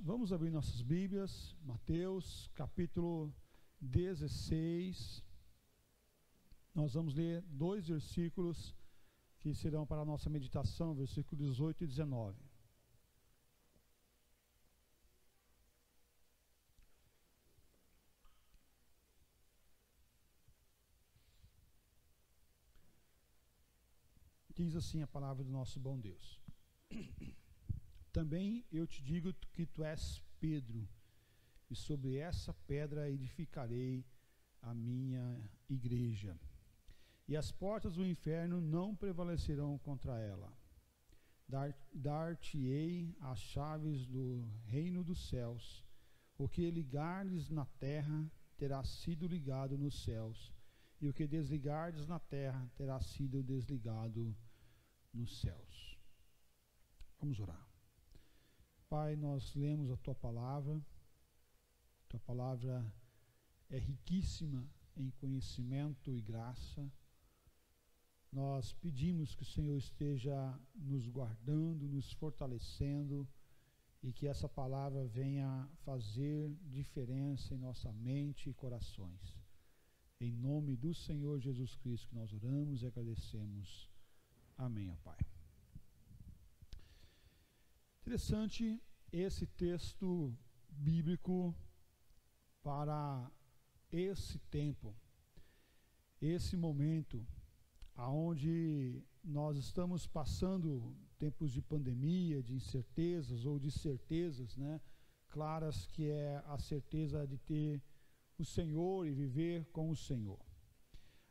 Vamos abrir nossas Bíblias, Mateus capítulo 16. Nós vamos ler dois versículos que serão para a nossa meditação, versículos 18 e 19. Diz assim a palavra do nosso bom Deus. Também eu te digo que tu és Pedro, e sobre essa pedra edificarei a minha igreja. E as portas do inferno não prevalecerão contra ela. Dar-te-ei as chaves do reino dos céus. O que ligardes na terra terá sido ligado nos céus, e o que desligardes na terra terá sido desligado nos céus. Vamos orar. Pai, nós lemos a tua palavra, tua palavra é riquíssima em conhecimento e graça. Nós pedimos que o Senhor esteja nos guardando, nos fortalecendo e que essa palavra venha fazer diferença em nossa mente e corações. Em nome do Senhor Jesus Cristo que nós oramos e agradecemos. Amém, ó Pai. Interessante esse texto bíblico para esse tempo, esse momento, aonde nós estamos passando tempos de pandemia, de incertezas ou de certezas, né? Claras que é a certeza de ter o Senhor e viver com o Senhor.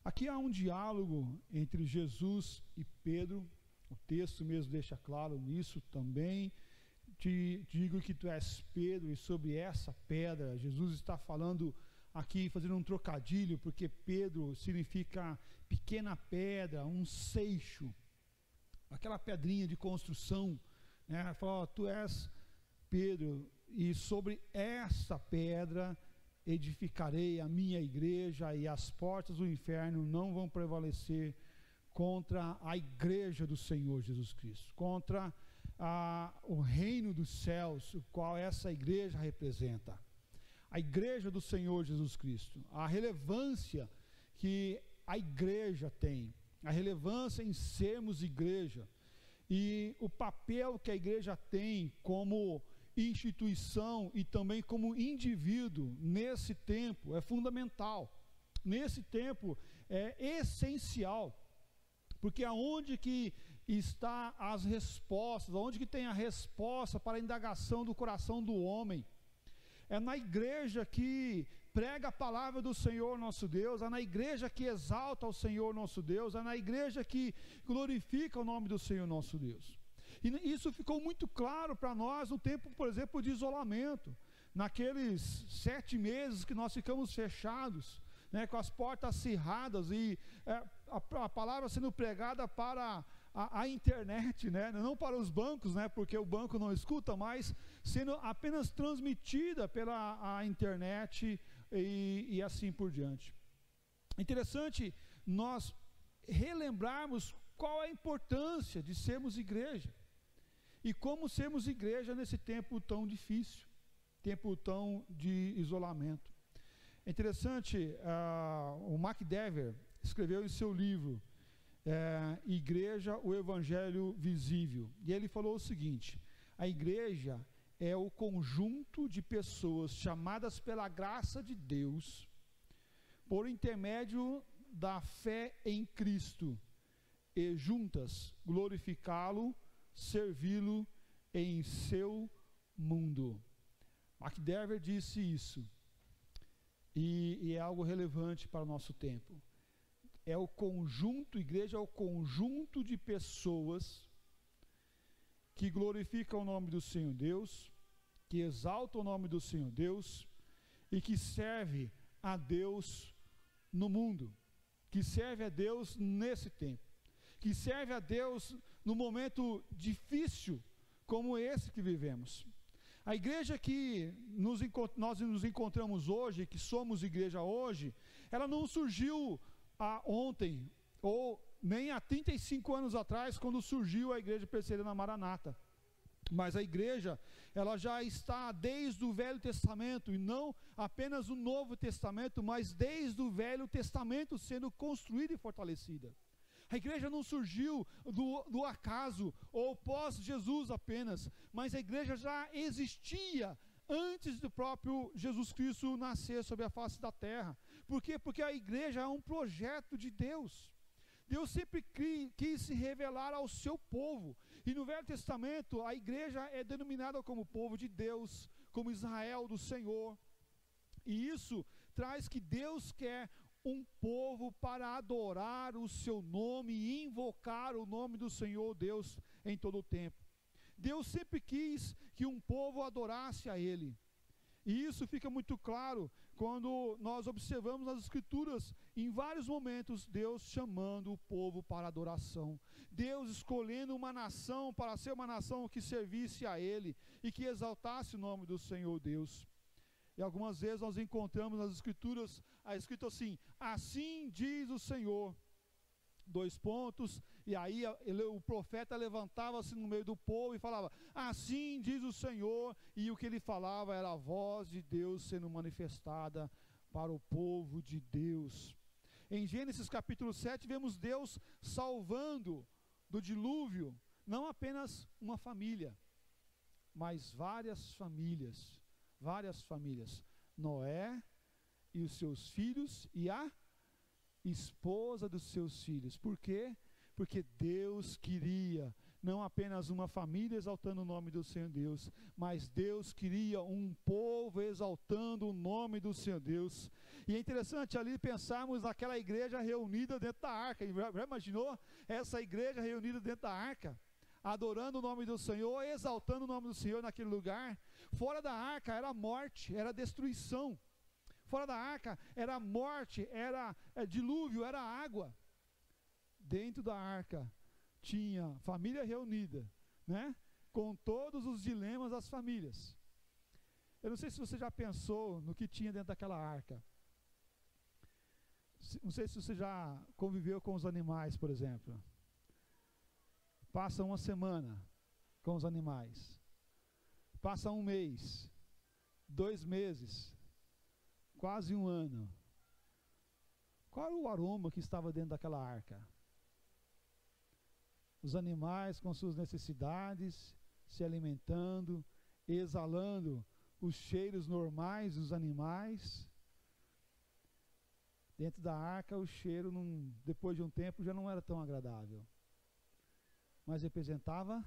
Aqui há um diálogo entre Jesus e Pedro, o texto mesmo deixa claro nisso também te digo que tu és Pedro, e sobre essa pedra, Jesus está falando aqui, fazendo um trocadilho, porque Pedro significa pequena pedra, um seixo, aquela pedrinha de construção. Né? Fala, tu és Pedro, e sobre essa pedra edificarei a minha igreja, e as portas do inferno não vão prevalecer contra a igreja do Senhor Jesus Cristo, contra a, o reino dos céus, o qual essa igreja representa. A igreja do Senhor Jesus Cristo, a relevância que a igreja tem, a relevância em sermos igreja e o papel que a igreja tem como instituição e também como indivíduo nesse tempo é fundamental. Nesse tempo é essencial porque aonde que está as respostas, aonde que tem a resposta para a indagação do coração do homem? É na igreja que prega a palavra do Senhor nosso Deus, é na igreja que exalta o Senhor nosso Deus, é na igreja que glorifica o nome do Senhor nosso Deus. E isso ficou muito claro para nós no tempo, por exemplo, de isolamento. Naqueles sete meses que nós ficamos fechados, né, com as portas cerradas e é, a, a, palavra sendo pregada para a, a, internet, né, não para os bancos, né, porque o banco não escuta, mas sendo apenas transmitida pela a internet e, e assim por diante. Interessante nós relembrarmos qual a importância de sermos igreja e como sermos igreja nesse tempo tão difícil, tempo tão de isolamento. É interessante, uh, o Mark Dever escreveu em seu livro é, Igreja, o Evangelho Visível, e ele falou o seguinte: a igreja é o conjunto de pessoas chamadas pela graça de Deus, por intermédio da fé em Cristo, e juntas glorificá-lo, servi-lo em seu mundo. Mark Dever disse isso e, e é algo relevante para o nosso tempo. É o conjunto, igreja é o conjunto de pessoas que glorificam o nome do Senhor Deus, que exaltam o nome do Senhor Deus e que serve a Deus no mundo, que serve a Deus nesse tempo, que serve a Deus no momento difícil como esse que vivemos. A igreja que nos, nós nos encontramos hoje, que somos igreja hoje, ela não surgiu a, ontem, ou nem há 35 anos atrás, quando surgiu a igreja presbiteriana Maranata. Mas a igreja, ela já está desde o Velho Testamento, e não apenas o Novo Testamento, mas desde o Velho Testamento sendo construída e fortalecida. A igreja não surgiu do, do acaso ou pós-Jesus apenas, mas a igreja já existia antes do próprio Jesus Cristo nascer sobre a face da terra. Por quê? Porque a igreja é um projeto de Deus. Deus sempre quis se revelar ao seu povo. E no Velho Testamento, a igreja é denominada como povo de Deus, como Israel do Senhor. E isso traz que Deus quer um povo para adorar o seu nome e invocar o nome do Senhor Deus em todo o tempo. Deus sempre quis que um povo adorasse a Ele. E isso fica muito claro quando nós observamos nas Escrituras, em vários momentos, Deus chamando o povo para adoração, Deus escolhendo uma nação para ser uma nação que servisse a Ele e que exaltasse o nome do Senhor Deus. E algumas vezes nós encontramos nas Escrituras escrito assim: Assim diz o Senhor. Dois pontos, e aí ele, o profeta levantava-se no meio do povo e falava: Assim diz o Senhor, e o que ele falava era a voz de Deus sendo manifestada para o povo de Deus. Em Gênesis capítulo 7, vemos Deus salvando do dilúvio não apenas uma família, mas várias famílias várias famílias. Noé e os seus filhos e a esposa dos seus filhos. Por quê? Porque Deus queria não apenas uma família exaltando o nome do Senhor Deus, mas Deus queria um povo exaltando o nome do Senhor Deus. E é interessante ali pensarmos naquela igreja reunida dentro da arca. Já imaginou essa igreja reunida dentro da arca? Adorando o nome do Senhor, exaltando o nome do Senhor naquele lugar. Fora da arca era morte, era destruição. Fora da arca era morte, era é, dilúvio, era água. Dentro da arca tinha família reunida, né? Com todos os dilemas das famílias. Eu não sei se você já pensou no que tinha dentro daquela arca. Não sei se você já conviveu com os animais, por exemplo. Passa uma semana com os animais. Passa um mês, dois meses, quase um ano. Qual era o aroma que estava dentro daquela arca? Os animais com suas necessidades, se alimentando, exalando os cheiros normais dos animais. Dentro da arca, o cheiro, num, depois de um tempo, já não era tão agradável, mas representava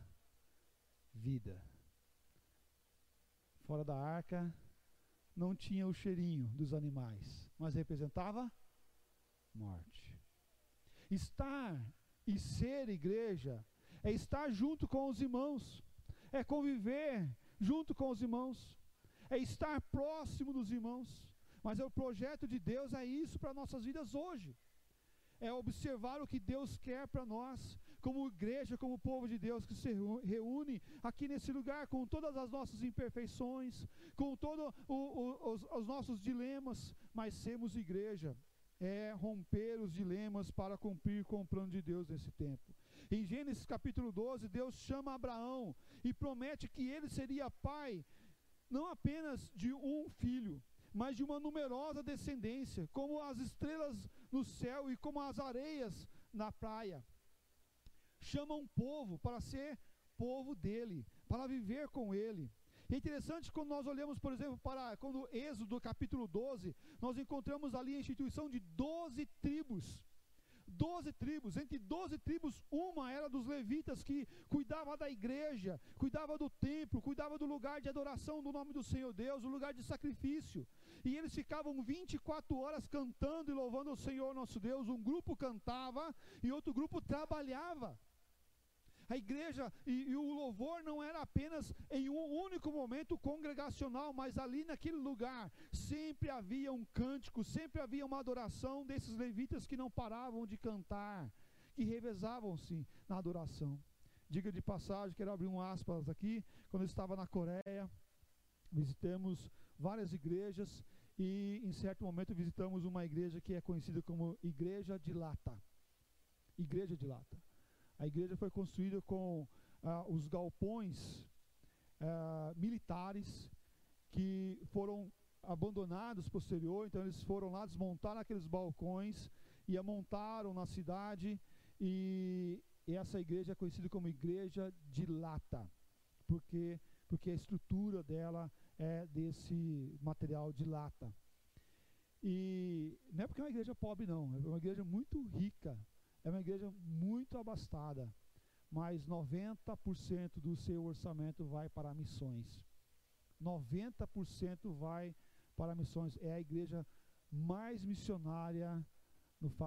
vida fora da arca não tinha o cheirinho dos animais, mas representava morte. Estar e ser igreja é estar junto com os irmãos, é conviver junto com os irmãos, é estar próximo dos irmãos. Mas é o projeto de Deus é isso para nossas vidas hoje. É observar o que Deus quer para nós, como igreja, como povo de Deus que se reúne aqui nesse lugar com todas as nossas imperfeições, com todos os, os nossos dilemas, mas sermos igreja é romper os dilemas para cumprir com o plano de Deus nesse tempo. Em Gênesis capítulo 12, Deus chama Abraão e promete que ele seria pai não apenas de um filho, mas de uma numerosa descendência, como as estrelas no céu e como as areias na praia chama um povo para ser povo dele, para viver com ele. É interessante quando nós olhamos, por exemplo, para quando Êxodo capítulo 12, nós encontramos ali a instituição de 12 tribos. Doze tribos, entre doze tribos, uma era dos levitas que cuidava da igreja, cuidava do templo, cuidava do lugar de adoração do nome do Senhor Deus, o lugar de sacrifício. E eles ficavam 24 horas cantando e louvando o Senhor nosso Deus. Um grupo cantava e outro grupo trabalhava. A igreja e, e, o louvor não era apenas em um único momento congregacional, mas ali naquele lugar sempre havia um cântico, sempre havia uma adoração desses levitas que não paravam de cantar, que revezavam-se na adoração. Diga de passagem, quero abrir um aspas aqui. Quando eu estava na Coreia, visitamos várias igrejas e em certo momento visitamos uma igreja que é conhecida como Igreja de Lata. Igreja de Lata. A igreja foi construída com ah, os galpões uh, militares que foram abandonados posterior, então eles foram lá, desmontaram aqueles balcões e a montaram na cidade. E, e essa igreja é conhecida como igreja de lata, porque, porque a estrutura dela é desse material de lata. E não é porque é uma igreja pobre, não, é uma igreja muito rica, é uma igreja muito abastada, mas 90% do seu orçamento vai para missões. 90% vai para missões. É a igreja mais missionária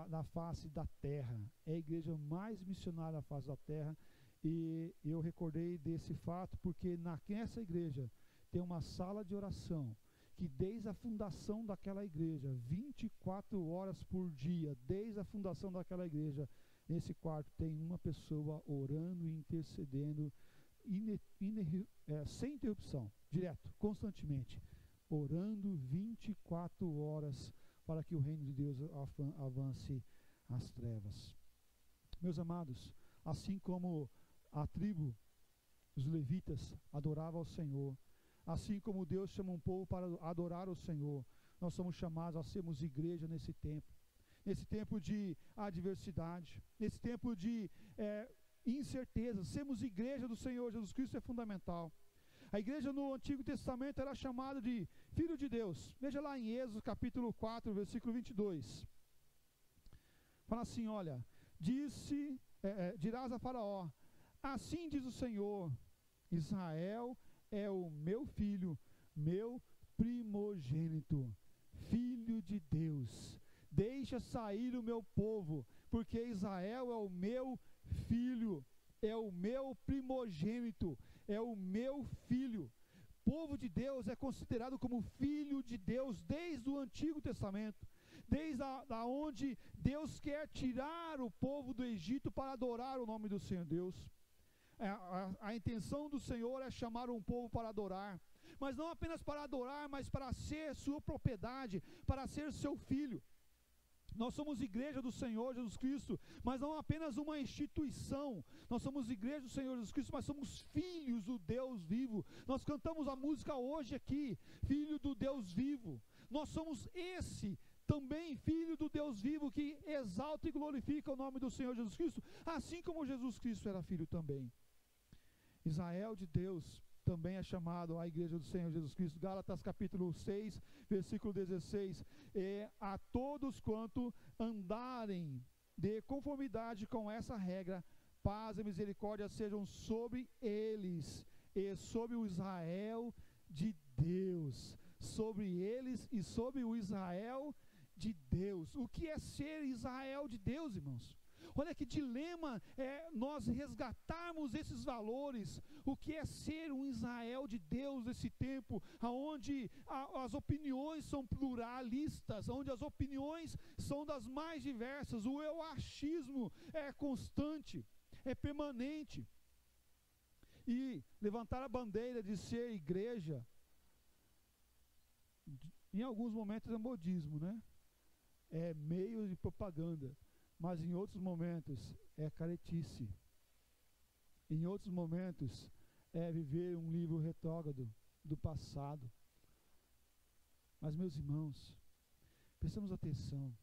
na face da terra. É a igreja mais missionária na face da terra. E eu recordei desse fato porque nessa igreja tem uma sala de oração que desde a fundação daquela igreja, 24 horas por dia, desde a fundação daquela igreja, nesse quarto tem uma pessoa orando e intercedendo ine, ine, é, sem interrupção, direto, constantemente, orando 24 horas para que o reino de Deus avance as trevas. Meus amados, assim como a tribo, os levitas, adorava ao Senhor, assim como Deus chama um povo para adorar o Senhor, nós somos chamados a sermos igreja nesse tempo. Nesse tempo de adversidade, nesse tempo de é, incerteza, sermos igreja do Senhor Jesus Cristo é fundamental. A igreja no Antigo Testamento era chamada de filho de Deus. Veja lá em Êxodo capítulo 4, versículo 22. Fala assim: olha, disse, é, é, dirás a Faraó: Assim diz o Senhor, Israel é o meu filho, meu primogênito, filho de Deus. Deixa sair o meu povo, porque Israel é o meu filho, é o meu primogênito, é o meu filho. Povo de Deus é considerado como filho de Deus desde o Antigo Testamento, desde a, da onde Deus quer tirar o povo do Egito para adorar o nome do Senhor Deus. A, intenção do Senhor é chamar um povo para adorar, mas não apenas para adorar, mas para ser sua propriedade, para ser seu filho. Nós somos igreja do Senhor Jesus Cristo, mas não apenas uma instituição. Nós somos igreja do Senhor Jesus Cristo, mas somos filhos do Deus vivo. Nós cantamos a música hoje aqui, filho do Deus vivo. Nós somos esse também filho do Deus vivo que exalta e glorifica o nome do Senhor Jesus Cristo, assim como Jesus Cristo era filho também. Israel de Deus, também é chamado a igreja do Senhor Jesus Cristo. Gálatas capítulo 6, versículo 16. E a todos quanto andarem de conformidade com essa regra, paz e misericórdia sejam sobre eles e sobre o Israel de Deus. Sobre eles e sobre o Israel de Deus. O que é ser Israel de Deus, irmãos? Olha que dilema é nós resgatarmos esses valores, o que é ser um Israel de Deus nesse tempo, onde as opiniões são pluralistas, onde as opiniões são das mais diversas, o eu achismo é constante, é permanente. E levantar a bandeira de ser igreja, em alguns momentos é modismo, né? É meio de propaganda mas em outros momentos é caretice. Em outros momentos é viver um livro retrógrado do passado. Mas, meus irmãos, prestamos atenção.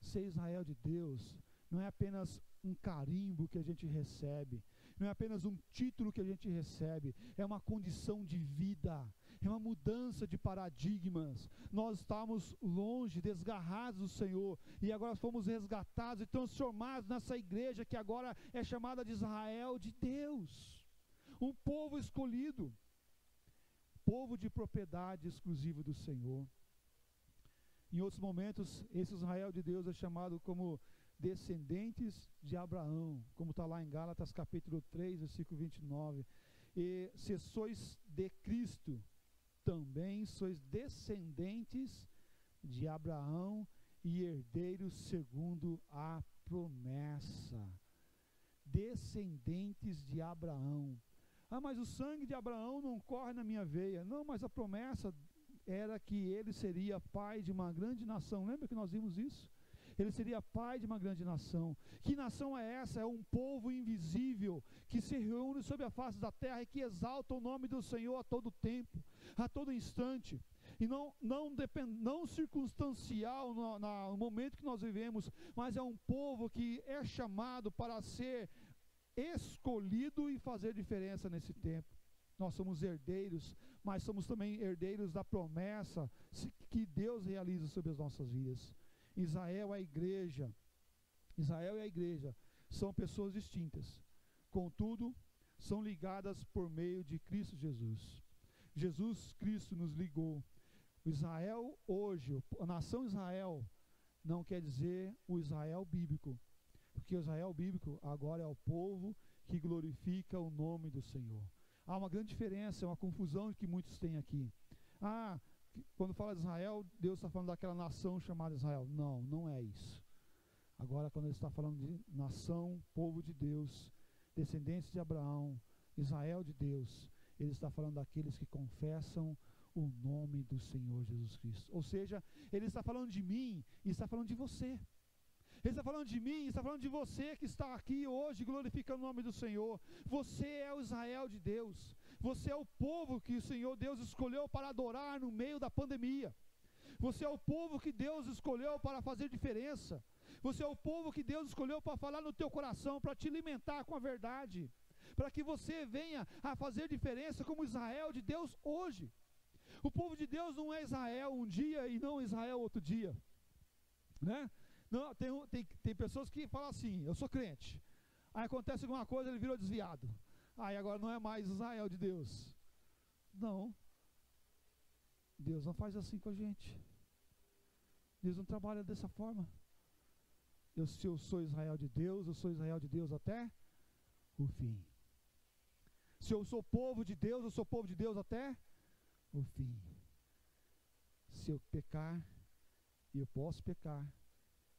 Ser Israel de Deus não é apenas um carimbo que a gente recebe, não é apenas um título que a gente recebe, é uma condição de vida, é uma mudança de paradigmas. Nós estávamos longe, desgarrados do Senhor, e agora fomos resgatados e transformados nessa igreja que agora é chamada de Israel de Deus, um povo escolhido, povo de propriedade exclusiva do Senhor. Em outros momentos, esse Israel de Deus é chamado como descendentes de Abraão, como está lá em Gálatas capítulo 3, versículo 29. E se sois de Cristo, também sois descendentes de Abraão e herdeiros segundo a promessa. Descendentes de Abraão. Ah, mas o sangue de Abraão não corre na minha veia. Não, mas a promessa era que ele seria pai de uma grande nação. Lembra que nós vimos isso? ele seria pai de uma grande nação. Que nação é essa? É um povo invisível que se reúne sobre a face da terra e que exalta o nome do Senhor a todo tempo, a todo instante. E não, não, depend, não circunstancial no, no momento que nós vivemos, mas é um povo que é chamado para ser escolhido e fazer diferença nesse tempo. Nós somos herdeiros, mas somos também herdeiros da promessa que Deus realiza sobre as nossas vidas. Israel é a igreja. Israel e a igreja são pessoas distintas. Contudo, são ligadas por meio de Cristo Jesus. Jesus Cristo nos ligou. O Israel hoje, a nação Israel, não quer dizer o Israel bíblico, porque o Israel bíblico agora é o povo que glorifica o nome do Senhor. Há uma grande diferença, uma confusão que muitos têm aqui. Ah, quando fala de Israel, Deus está falando daquela nação chamada Israel. Não, não é isso. Agora, quando ele está falando de nação, povo de Deus, descendentes de Abraão, Israel de Deus, ele está falando daqueles que confessam o nome do Senhor Jesus Cristo. Ou seja, ele está falando de mim e está falando de você. Ele está falando de mim, está falando de você que está aqui hoje glorificando o nome do Senhor. Você é o Israel de Deus. Você é o povo que o Senhor Deus escolheu para adorar no meio da pandemia. Você é o povo que Deus escolheu para fazer diferença. Você é o povo que Deus escolheu para falar no teu coração, para te alimentar com a verdade, para que você venha a fazer diferença como Israel de Deus hoje. O povo de Deus não é Israel um dia e não Israel outro dia, né? Não, tem, tem, tem pessoas que falam assim: eu sou crente. Aí acontece alguma coisa, ele virou desviado. Aí agora não é mais Israel de Deus. Não. Deus não faz assim com a gente. Deus não trabalha dessa forma. Eu, se eu sou Israel de Deus, eu sou Israel de Deus até o fim. Se eu sou povo de Deus, eu sou povo de Deus até o fim. Se eu pecar, eu posso pecar,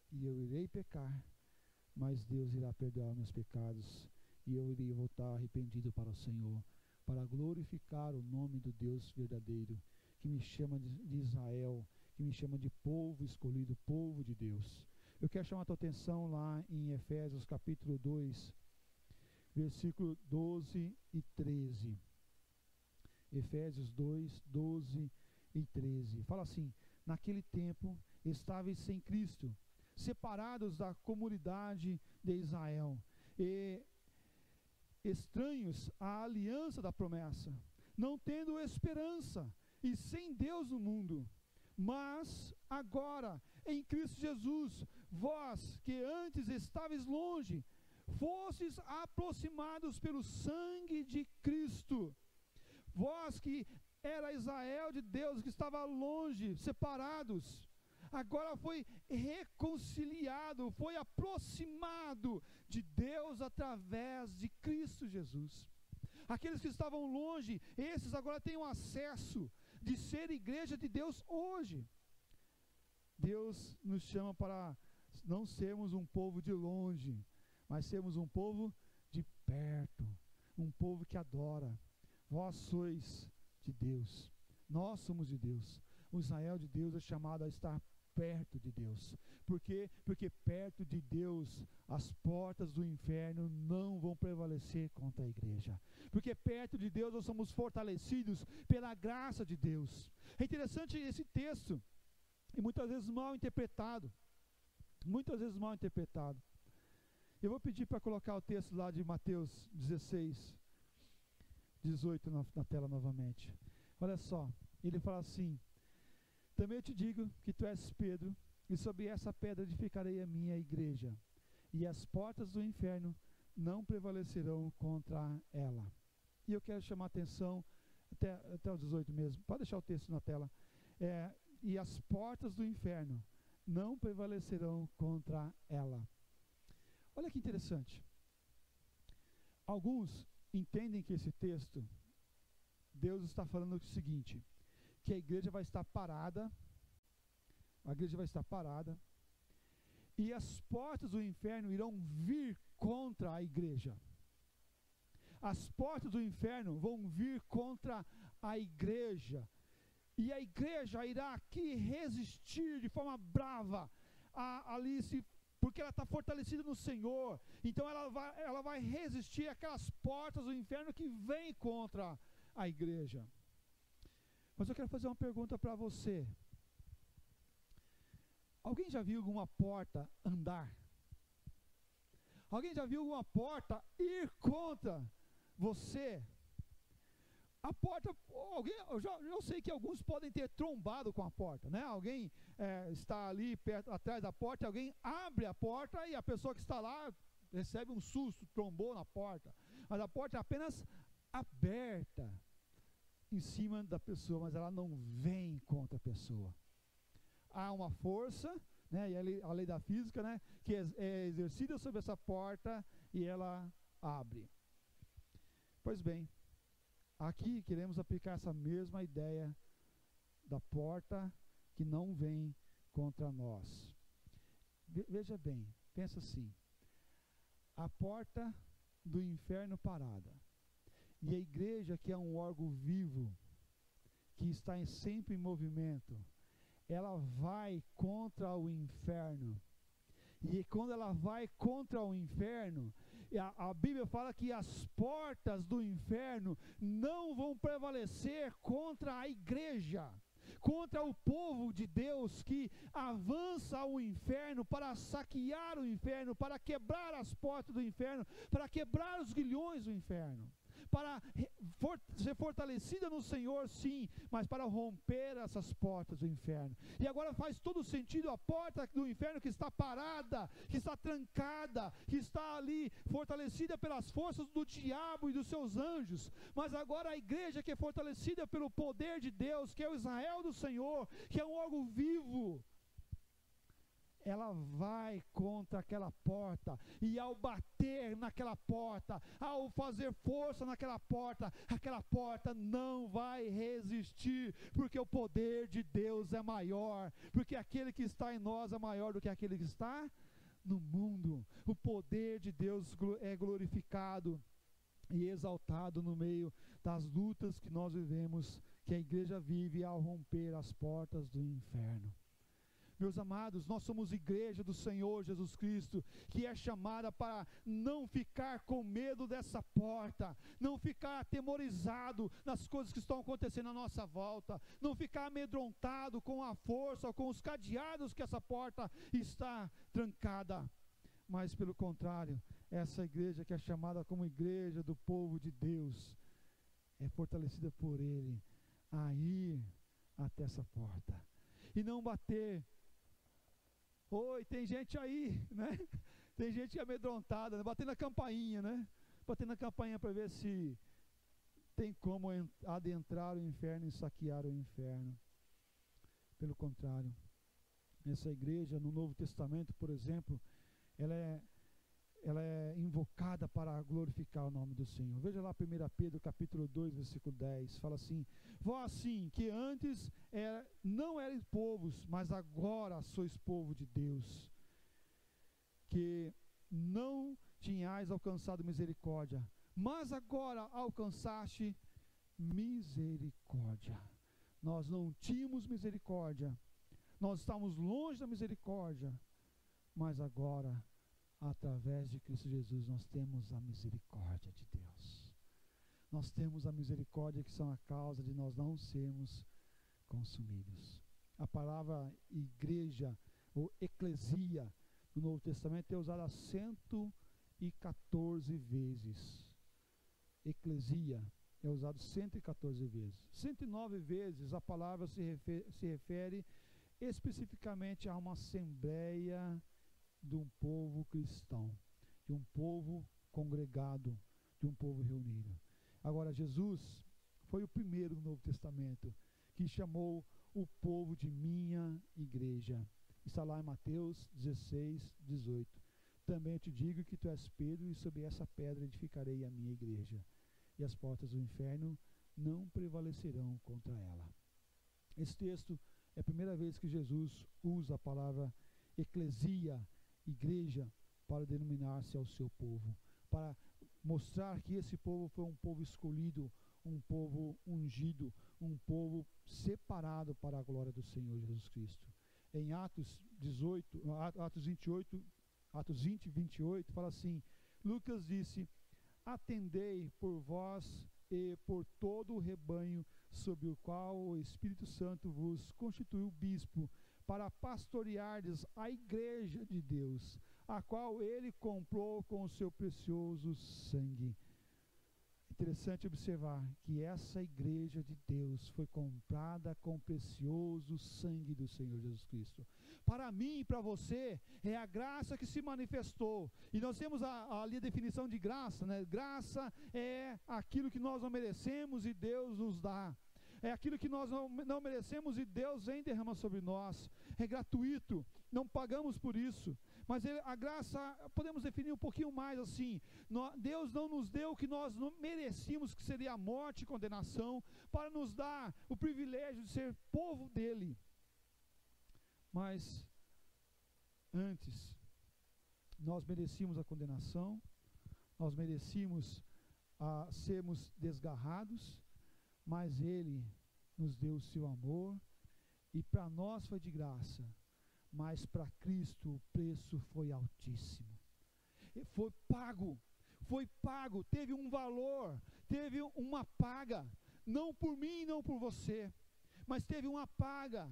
e eu irei pecar, mas Deus irá perdoar meus pecados e eu iria voltar arrependido para o Senhor, para glorificar o nome do Deus verdadeiro, que me chama de Israel, que me chama de povo escolhido, povo de Deus. Eu quero chamar a tua atenção lá em Efésios capítulo 2, versículo 12 e 13. Efésios 2, 12 e 13. Fala assim: Naquele tempo estáveis sem Cristo, separados da comunidade de Israel, e estranhos à aliança da promessa, não tendo esperança e sem Deus no mundo. Mas agora, em Cristo Jesus, vós que antes estáveis longe, fostes aproximados pelo sangue de Cristo. Vós que era Israel de Deus, que estava longe, separados, agora foi reconciliado, foi aproximado de Deus através de Cristo Jesus. Aqueles que estavam longe, esses agora têm o acesso de ser igreja de Deus hoje. Deus nos chama para não sermos um povo de longe, mas sermos um povo de perto, um povo que adora. Vós sois de Deus, nós somos de Deus. O Israel de Deus é chamado a estar perto de Deus. Por quê? Porque perto de Deus as portas do inferno não vão prevalecer contra a igreja. Porque perto de Deus nós somos fortalecidos pela graça de Deus. É interessante esse texto, e muitas vezes mal interpretado. Muitas vezes mal interpretado. Eu vou pedir para colocar o texto lá de Mateus 16, 18 na, na tela novamente. Olha só, ele fala assim: também eu te digo que tu és Pedro, e sobre essa pedra edificarei a minha igreja, e as portas do inferno não prevalecerão contra ela. E eu quero chamar a atenção, até, até o 18 mesmo, pode deixar o texto na tela. É, e as portas do inferno não prevalecerão contra ela. Olha que interessante. Alguns entendem que esse texto, Deus está falando o seguinte: que a igreja vai estar parada, a igreja vai estar parada, e as portas do inferno irão vir contra a igreja. As portas do inferno vão vir contra a igreja, e a igreja irá aqui resistir de forma brava a, ali se porque ela está fortalecida no Senhor, então ela vai, ela vai resistir aquelas portas do inferno que vêm contra a igreja. Mas eu quero fazer uma pergunta para você. Alguém já viu alguma porta andar? Alguém já viu alguma porta ir contra você? A porta, alguém, eu, já, eu sei que alguns podem ter trombado com a porta, né? Alguém é, está ali perto, atrás da porta, alguém abre a porta e a pessoa que está lá recebe um susto, trombou na porta. Mas a porta é apenas aberta em cima da pessoa, mas ela não vem contra a pessoa. Há uma força, né? E a lei, a lei da física, né? Que é, é exercida sobre essa porta e ela abre. Pois bem, Aqui queremos aplicar essa mesma ideia da porta que não vem contra nós. Veja bem, pensa assim: a porta do inferno parada e a igreja, que é um órgão vivo, que está em, sempre em movimento, ela vai contra o inferno. E quando ela vai contra o inferno, a, a Bíblia fala que as portas do inferno não vão prevalecer contra a igreja contra o povo de Deus que avança ao inferno para saquear o inferno, para quebrar as portas do inferno, para quebrar os guilhões do inferno para ser fortalecida no Senhor, sim, mas para romper essas portas do inferno. E agora faz todo sentido a porta do inferno que está parada, que está trancada, que está ali fortalecida pelas forças do diabo e dos seus anjos, mas agora a igreja que é fortalecida pelo poder de Deus, que é o Israel do Senhor, que é um órgão vivo ela vai contra aquela porta, e ao bater naquela porta, ao fazer força naquela porta, aquela porta não vai resistir, porque o poder de Deus é maior, porque aquele que está em nós é maior do que aquele que está no mundo. O poder de Deus é glorificado e exaltado no meio das lutas que nós vivemos, que a igreja vive ao romper as portas do inferno. Meus amados, nós somos igreja do Senhor Jesus Cristo, que é chamada para não ficar com medo dessa porta, não ficar atemorizado nas coisas que estão acontecendo à nossa volta, não ficar amedrontado com a força ou com os cadeados que essa porta está trancada. Mas pelo contrário, essa igreja que é chamada como igreja do povo de Deus, é fortalecida por Ele a ir até essa porta e não bater Oi, tem gente aí, né? Tem gente amedrontada, né? batendo a campainha, né? Batendo a campainha para ver se tem como adentrar o inferno e saquear o inferno. Pelo contrário, essa igreja no Novo Testamento, por exemplo, ela é ela é invocada para glorificar o nome do Senhor. Veja lá 1 Pedro capítulo 2, versículo 10, fala assim: Vós assim, que antes era, não erais povos, mas agora sois povo de Deus, que não tinhais alcançado misericórdia, mas agora alcançaste misericórdia. Nós não tínhamos misericórdia, nós estávamos longe da misericórdia, mas agora através de Cristo Jesus, nós temos a misericórdia de Deus. Nós temos a misericórdia que são a causa de nós não sermos consumidos. A palavra igreja ou eclesia no Novo Testamento é usada 114 vezes. Eclesia é usado 114 vezes. 109 vezes a palavra se refere, se refere especificamente a uma assembleia de um povo cristão, de um povo congregado, de um povo reunido. Agora, Jesus foi o primeiro no Novo Testamento que chamou o povo de minha igreja. Está lá em Mateus 16, 18. Também te digo que tu és Pedro, e sobre essa pedra edificarei a minha igreja, e as portas do inferno não prevalecerão contra ela. Esse texto é a primeira vez que Jesus usa a palavra eclesia, igreja para denominar-se ao seu povo, para mostrar que esse povo foi um povo escolhido, um povo ungido, um povo separado para a glória do Senhor Jesus Cristo. em Atos 18, Atos 28, Atos 20, 28, fala assim: Lucas disse: Atendei por vós e por todo o rebanho sobre o qual o Espírito Santo vos constituiu bispo, para pastoreardes a igreja de Deus, a qual ele comprou com o seu precioso sangue. Interessante observar que essa igreja de Deus foi comprada com o precioso sangue do Senhor Jesus Cristo. Para mim e para você, é a graça que se manifestou. E nós temos a, ali a definição de graça, né? Graça é aquilo que nós não merecemos e Deus nos dá é aquilo que nós não, não merecemos e Deus vem derrama sobre nós. É gratuito, não pagamos por isso. Mas ele, a graça, podemos definir um pouquinho mais assim: Deus não nos deu o que nós não merecíamos, que seria a morte e condenação, para nos dar o privilégio de ser povo dele. Mas antes, nós merecíamos a condenação, nós merecíamos a sermos desgarrados, mas Ele nos deu o seu amor, e para nós foi de graça, mas para Cristo o preço foi altíssimo. E foi pago, foi pago, teve um valor, teve uma paga, não por mim, não por você, mas teve uma paga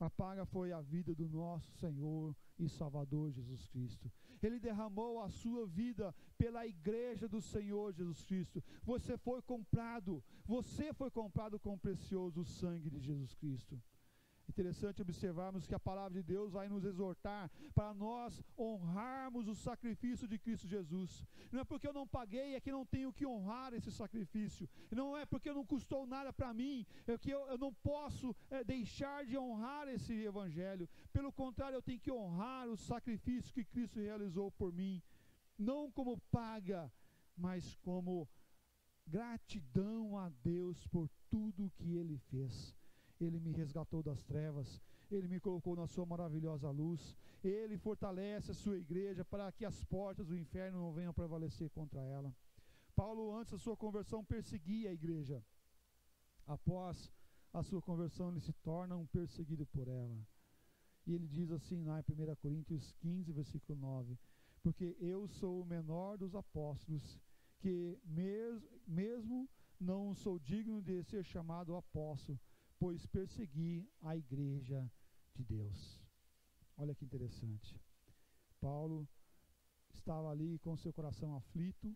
a paga foi a vida do nosso Senhor e Salvador Jesus Cristo. Ele derramou a sua vida pela igreja do Senhor Jesus Cristo. Você foi comprado, você foi comprado com o precioso sangue de Jesus Cristo. Interessante observarmos que a palavra de Deus vai nos exortar para nós honrarmos o sacrifício de Cristo Jesus. Não é porque eu não paguei, é que não tenho que honrar esse sacrifício. Não é porque não custou nada para mim, é que eu, eu não posso é, deixar de honrar esse evangelho. Pelo contrário, eu tenho que honrar o sacrifício que Cristo realizou por mim, não como paga, mas como gratidão a Deus por tudo que Ele fez. Ele me resgatou das trevas, Ele me colocou na Sua maravilhosa luz, Ele fortalece a Sua igreja para que as portas do inferno não venham prevalecer contra ela. Paulo, antes da sua conversão, perseguia a igreja. Após a sua conversão, ele se torna um perseguido por ela. E ele diz assim lá em 1 Coríntios 15, versículo 9: Porque eu sou o menor dos apóstolos, que mes mesmo não sou digno de ser chamado apóstolo, pois persegui a igreja de Deus. Olha que interessante. Paulo estava ali com seu coração aflito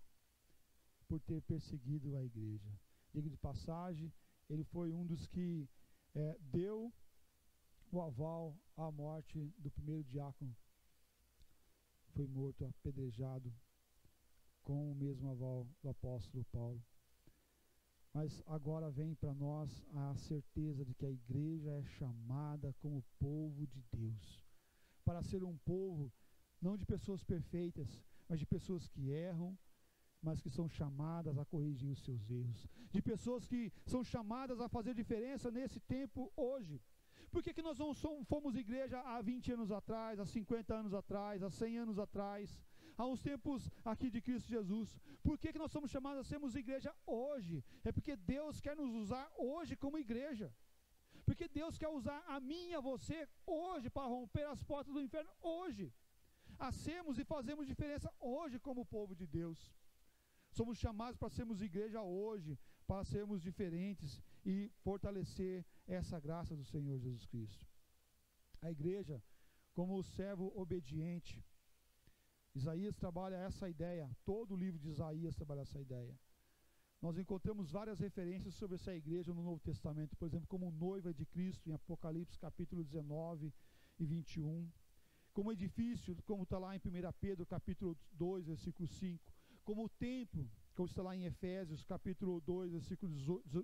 por ter perseguido a igreja. Diga de passagem, ele foi um dos que é, deu o aval à morte do primeiro diácono. Foi morto, apedrejado, com o mesmo aval do apóstolo Paulo. Mas agora vem para nós a certeza de que a igreja é chamada como povo de Deus. Para ser um povo não de pessoas perfeitas, mas de pessoas que erram, mas que são chamadas a corrigir os seus erros. De pessoas que são chamadas a fazer diferença nesse tempo hoje. Por que, que nós não somos, fomos igreja há 20 anos atrás, há 50 anos atrás, há 100 anos atrás? Uns tempos aqui de Cristo Jesus. Por que, que nós somos chamados a sermos igreja hoje? É porque Deus quer nos usar hoje como igreja. Porque Deus quer usar a mim e a você hoje para romper as portas do inferno hoje. A sermos e fazemos diferença hoje como povo de Deus. Somos chamados para sermos igreja hoje, para sermos diferentes e fortalecer essa graça do Senhor Jesus Cristo. A igreja, como o servo obediente, Isaías trabalha essa ideia, todo o livro de Isaías trabalha essa ideia. Nós encontramos várias referências sobre essa igreja no Novo Testamento, por exemplo, como noiva de Cristo, em Apocalipse capítulo 19 e 21. Como edifício, como está lá em 1 Pedro capítulo 2, versículo 5. Como o templo, como está lá em Efésios capítulo 2, versículos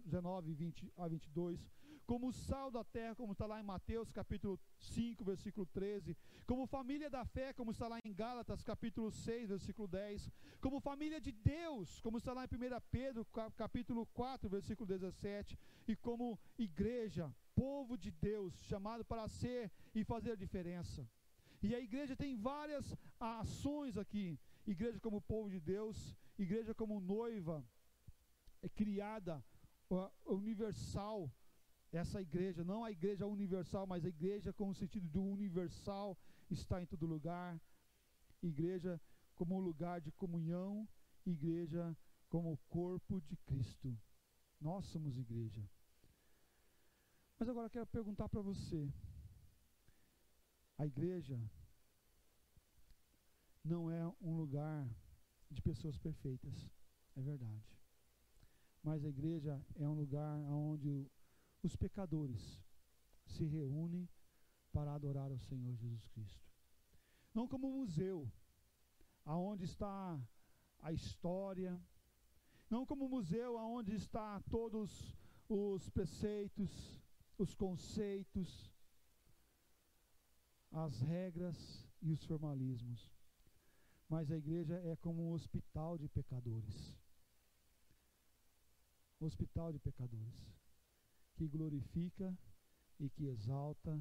19 e 20 a 22 como o sal da terra, como está lá em Mateus capítulo 5, versículo 13, como família da fé, como está lá em Gálatas capítulo 6, versículo 10, como família de Deus, como está lá em 1 Pedro capítulo 4, versículo 17, e como igreja, povo de Deus, chamado para ser e fazer a diferença. E a igreja tem várias ações aqui, igreja como povo de Deus, igreja como noiva, é criada, universal, essa igreja, não a igreja universal, mas a igreja com o sentido do universal está em todo lugar. Igreja como lugar de comunhão, igreja como o corpo de Cristo. Nós somos igreja. Mas agora eu quero perguntar para você: a igreja não é um lugar de pessoas perfeitas, é verdade. Mas a igreja é um lugar onde os pecadores se reúnem para adorar ao Senhor Jesus Cristo. Não como um museu, aonde está a história, não como um museu aonde está todos os preceitos, os conceitos, as regras e os formalismos. Mas a igreja é como um hospital de pecadores. Hospital de pecadores que glorifica e que exalta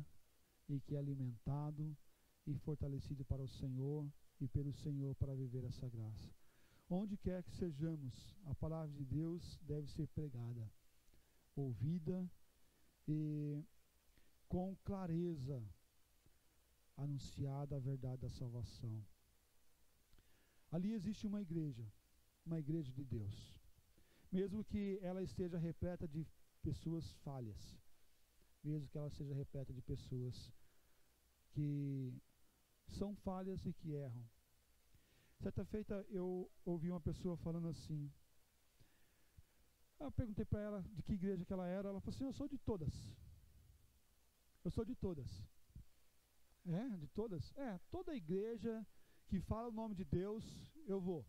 e que é alimentado e fortalecido para o Senhor e pelo Senhor para viver essa graça. Onde quer que sejamos, a palavra de Deus deve ser pregada, ouvida e com clareza anunciada a verdade da salvação. Ali existe uma igreja, uma igreja de Deus. Mesmo que ela esteja repleta de pessoas falhas, mesmo que ela seja repleta de pessoas que são falhas e que erram. Certa feita eu ouvi uma pessoa falando assim. Eu perguntei para ela de que igreja que ela era. Ela falou assim: Eu sou de todas. Eu sou de todas. É, de todas? É, toda igreja que fala o nome de Deus, eu vou.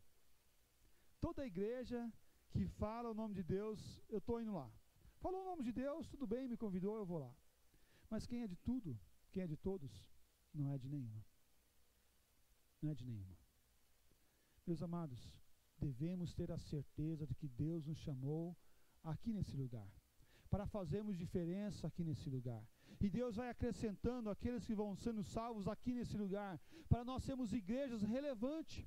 Toda igreja que fala o nome de Deus, eu estou indo lá. Falou o nome de Deus, tudo bem, me convidou, eu vou lá. Mas quem é de tudo, quem é de todos, não é de nenhuma. Não é de nenhuma. Meus amados, devemos ter a certeza de que Deus nos chamou aqui nesse lugar, para fazermos diferença aqui nesse lugar. E Deus vai acrescentando aqueles que vão sendo salvos aqui nesse lugar, para nós sermos igrejas relevantes,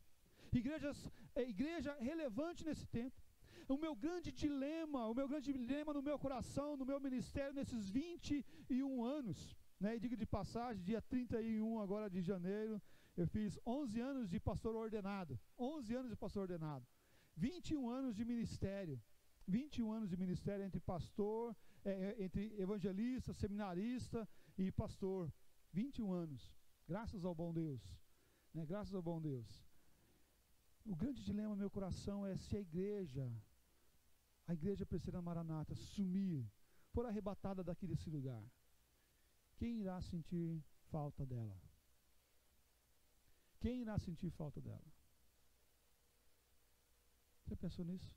igrejas, é, igreja relevante nesse tempo. O meu grande dilema, o meu grande dilema no meu coração, no meu ministério, nesses 21 anos, né? E diga de passagem, dia 31 agora de janeiro, eu fiz 11 anos de pastor ordenado. 11 anos de pastor ordenado. 21 anos de ministério. 21 anos de ministério entre pastor, é, é, entre evangelista, seminarista e pastor. 21 anos. Graças ao bom Deus. Né? Graças ao bom Deus. O grande dilema no meu coração é se a igreja a igreja precisa Maranata sumir, for arrebatada daqui desse lugar, quem irá sentir falta dela? Quem irá sentir falta dela? Você pensou nisso?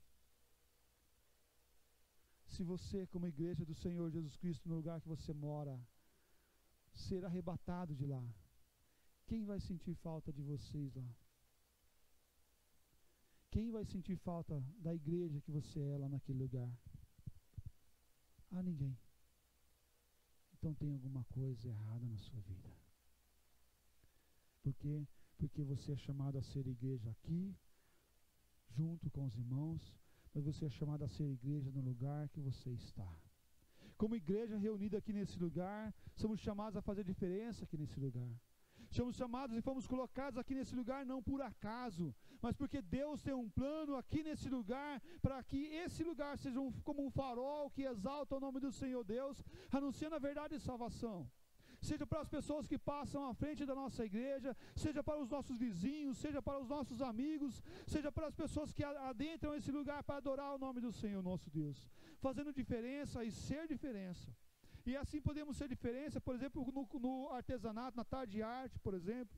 Se você, como igreja do Senhor Jesus Cristo, no lugar que você mora, ser arrebatado de lá, quem vai sentir falta de vocês lá? Quem vai sentir falta da igreja que você é lá naquele lugar? Ah, ninguém. Então tem alguma coisa errada na sua vida. Por quê? Porque você é chamado a ser igreja aqui, junto com os irmãos, mas você é chamado a ser igreja no lugar que você está. Como igreja reunida aqui nesse lugar, somos chamados a fazer diferença aqui nesse lugar. Somos chamados e fomos colocados aqui nesse lugar não por acaso, mas porque Deus tem um plano aqui nesse lugar, para que esse lugar seja um, como um farol que exalta o nome do Senhor Deus, anunciando a verdade e salvação seja para as pessoas que passam à frente da nossa igreja, seja para os nossos vizinhos, seja para os nossos amigos, seja para as pessoas que adentram esse lugar para adorar o nome do Senhor nosso Deus, fazendo diferença e ser diferença. E assim podemos ser diferença, por exemplo, no, no artesanato, na tarde de arte, por exemplo.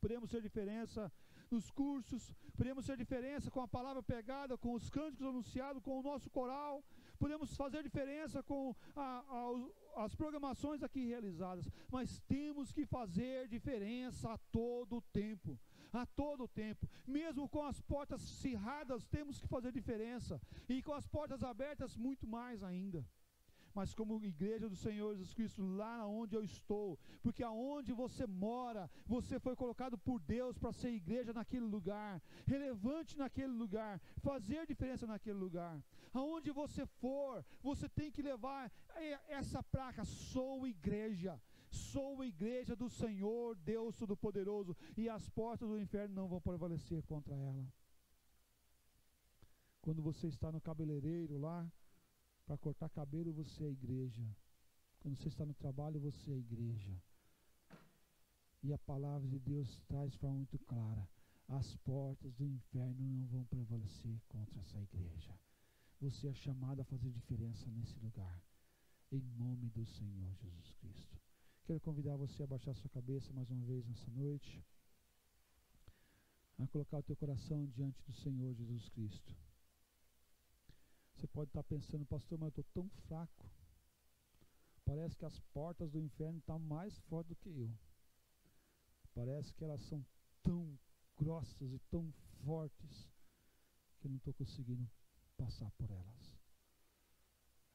Podemos ser diferença nos cursos, podemos ser diferença com a palavra pegada, com os cânticos anunciados, com o nosso coral, podemos fazer diferença com a, a, as programações aqui realizadas, mas temos que fazer diferença a todo tempo, a todo tempo, mesmo com as portas cerradas, temos que fazer diferença, e com as portas abertas, muito mais ainda. Mas como igreja do Senhor Jesus Cristo, lá onde eu estou, porque aonde você mora, você foi colocado por Deus para ser igreja naquele lugar, relevante naquele lugar, fazer diferença naquele lugar. Aonde você for, você tem que levar essa placa: sou igreja. Sou igreja do Senhor, Deus Todo-Poderoso, e as portas do inferno não vão prevalecer contra ela. Quando você está no cabeleireiro lá, para cortar cabelo, você é igreja. Quando você está no trabalho, você é igreja. E a palavra de Deus traz forma muito clara: as portas do inferno não vão prevalecer contra essa igreja. Você é chamado a fazer diferença nesse lugar. Em nome do Senhor Jesus Cristo. Quero convidar você a baixar sua cabeça mais uma vez nessa noite. A colocar o teu coração diante do Senhor Jesus Cristo. Você pode estar pensando, pastor, mas eu estou tão fraco. Parece que as portas do inferno estão mais fortes do que eu. Parece que elas são tão grossas e tão fortes que eu não estou conseguindo passar por elas.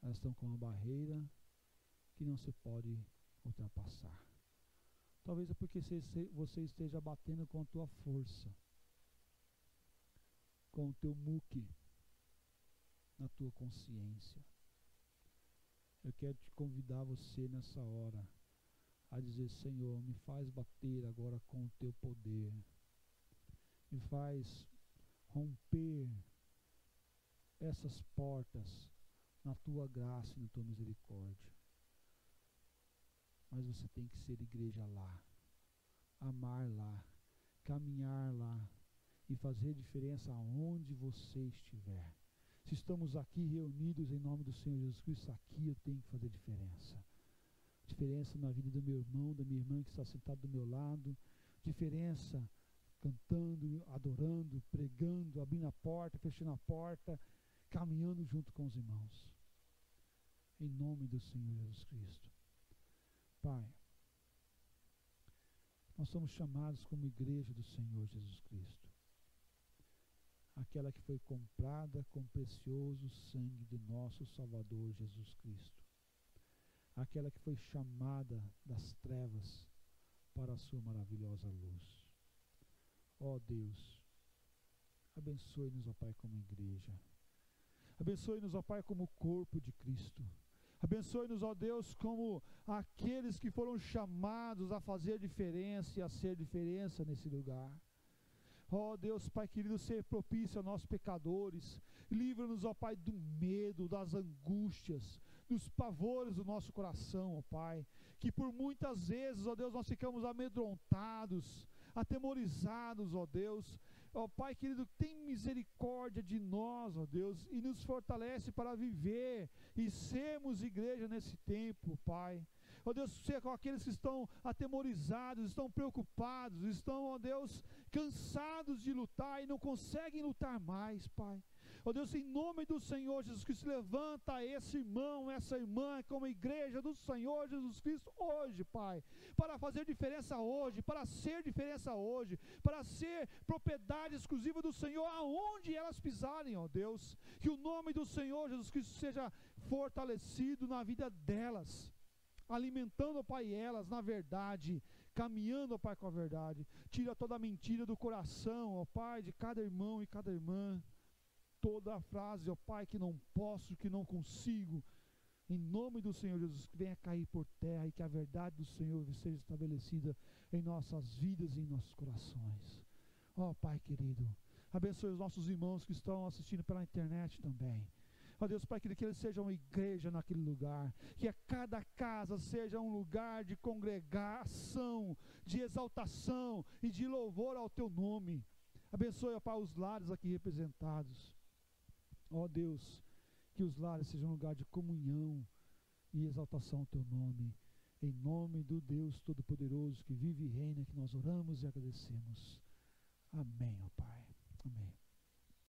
Elas estão com uma barreira que não se pode ultrapassar. Talvez é porque você esteja batendo com a tua força, com o teu muque na tua consciência. Eu quero te convidar você nessa hora a dizer: Senhor, me faz bater agora com o teu poder, me faz romper essas portas na tua graça e na tua misericórdia. Mas você tem que ser igreja lá, amar lá, caminhar lá e fazer diferença aonde você estiver. Se estamos aqui reunidos em nome do Senhor Jesus Cristo, aqui eu tenho que fazer diferença. Diferença na vida do meu irmão, da minha irmã que está sentado do meu lado. Diferença cantando, adorando, pregando, abrindo a porta, fechando a porta, caminhando junto com os irmãos. Em nome do Senhor Jesus Cristo. Pai, nós somos chamados como igreja do Senhor Jesus Cristo aquela que foi comprada com precioso sangue de nosso Salvador Jesus Cristo, aquela que foi chamada das trevas para a sua maravilhosa luz. Ó oh Deus, abençoe-nos, ó Pai, como igreja. Abençoe-nos, ó Pai, como corpo de Cristo. Abençoe-nos, ó Deus, como aqueles que foram chamados a fazer diferença e a ser diferença nesse lugar. Ó oh, Deus, Pai querido, ser propício a nós pecadores. Livra-nos, ó Pai, do medo, das angústias, dos pavores do nosso coração, ó Pai. Que por muitas vezes, ó Deus, nós ficamos amedrontados, atemorizados, ó Deus. Ó Pai querido, tem misericórdia de nós, ó Deus, e nos fortalece para viver e sermos igreja nesse tempo, Pai. Ó Deus, seja com aqueles que estão atemorizados, estão preocupados, estão, ó Deus, cansados de lutar e não conseguem lutar mais, Pai. Ó Deus, em nome do Senhor Jesus Cristo, levanta esse irmão, essa irmã, como igreja do Senhor Jesus Cristo hoje, Pai, para fazer diferença hoje, para ser diferença hoje, para ser propriedade exclusiva do Senhor aonde elas pisarem, ó Deus. Que o nome do Senhor Jesus Cristo seja fortalecido na vida delas alimentando, Pai, elas na verdade, caminhando, Pai, com a verdade. Tira toda a mentira do coração, ó Pai, de cada irmão e cada irmã. Toda a frase, ó Pai, que não posso, que não consigo. Em nome do Senhor Jesus, que venha cair por terra e que a verdade do Senhor seja estabelecida em nossas vidas e em nossos corações. Ó Pai querido, abençoe os nossos irmãos que estão assistindo pela internet também. Ó Deus, Pai, que eles sejam uma igreja naquele lugar, que a cada casa seja um lugar de congregação, de exaltação e de louvor ao Teu nome. Abençoe, ó Pai, os lares aqui representados. Ó Deus, que os lares sejam um lugar de comunhão e exaltação ao Teu nome. Em nome do Deus Todo-Poderoso que vive e reina, que nós oramos e agradecemos. Amém, ó Pai. Amém.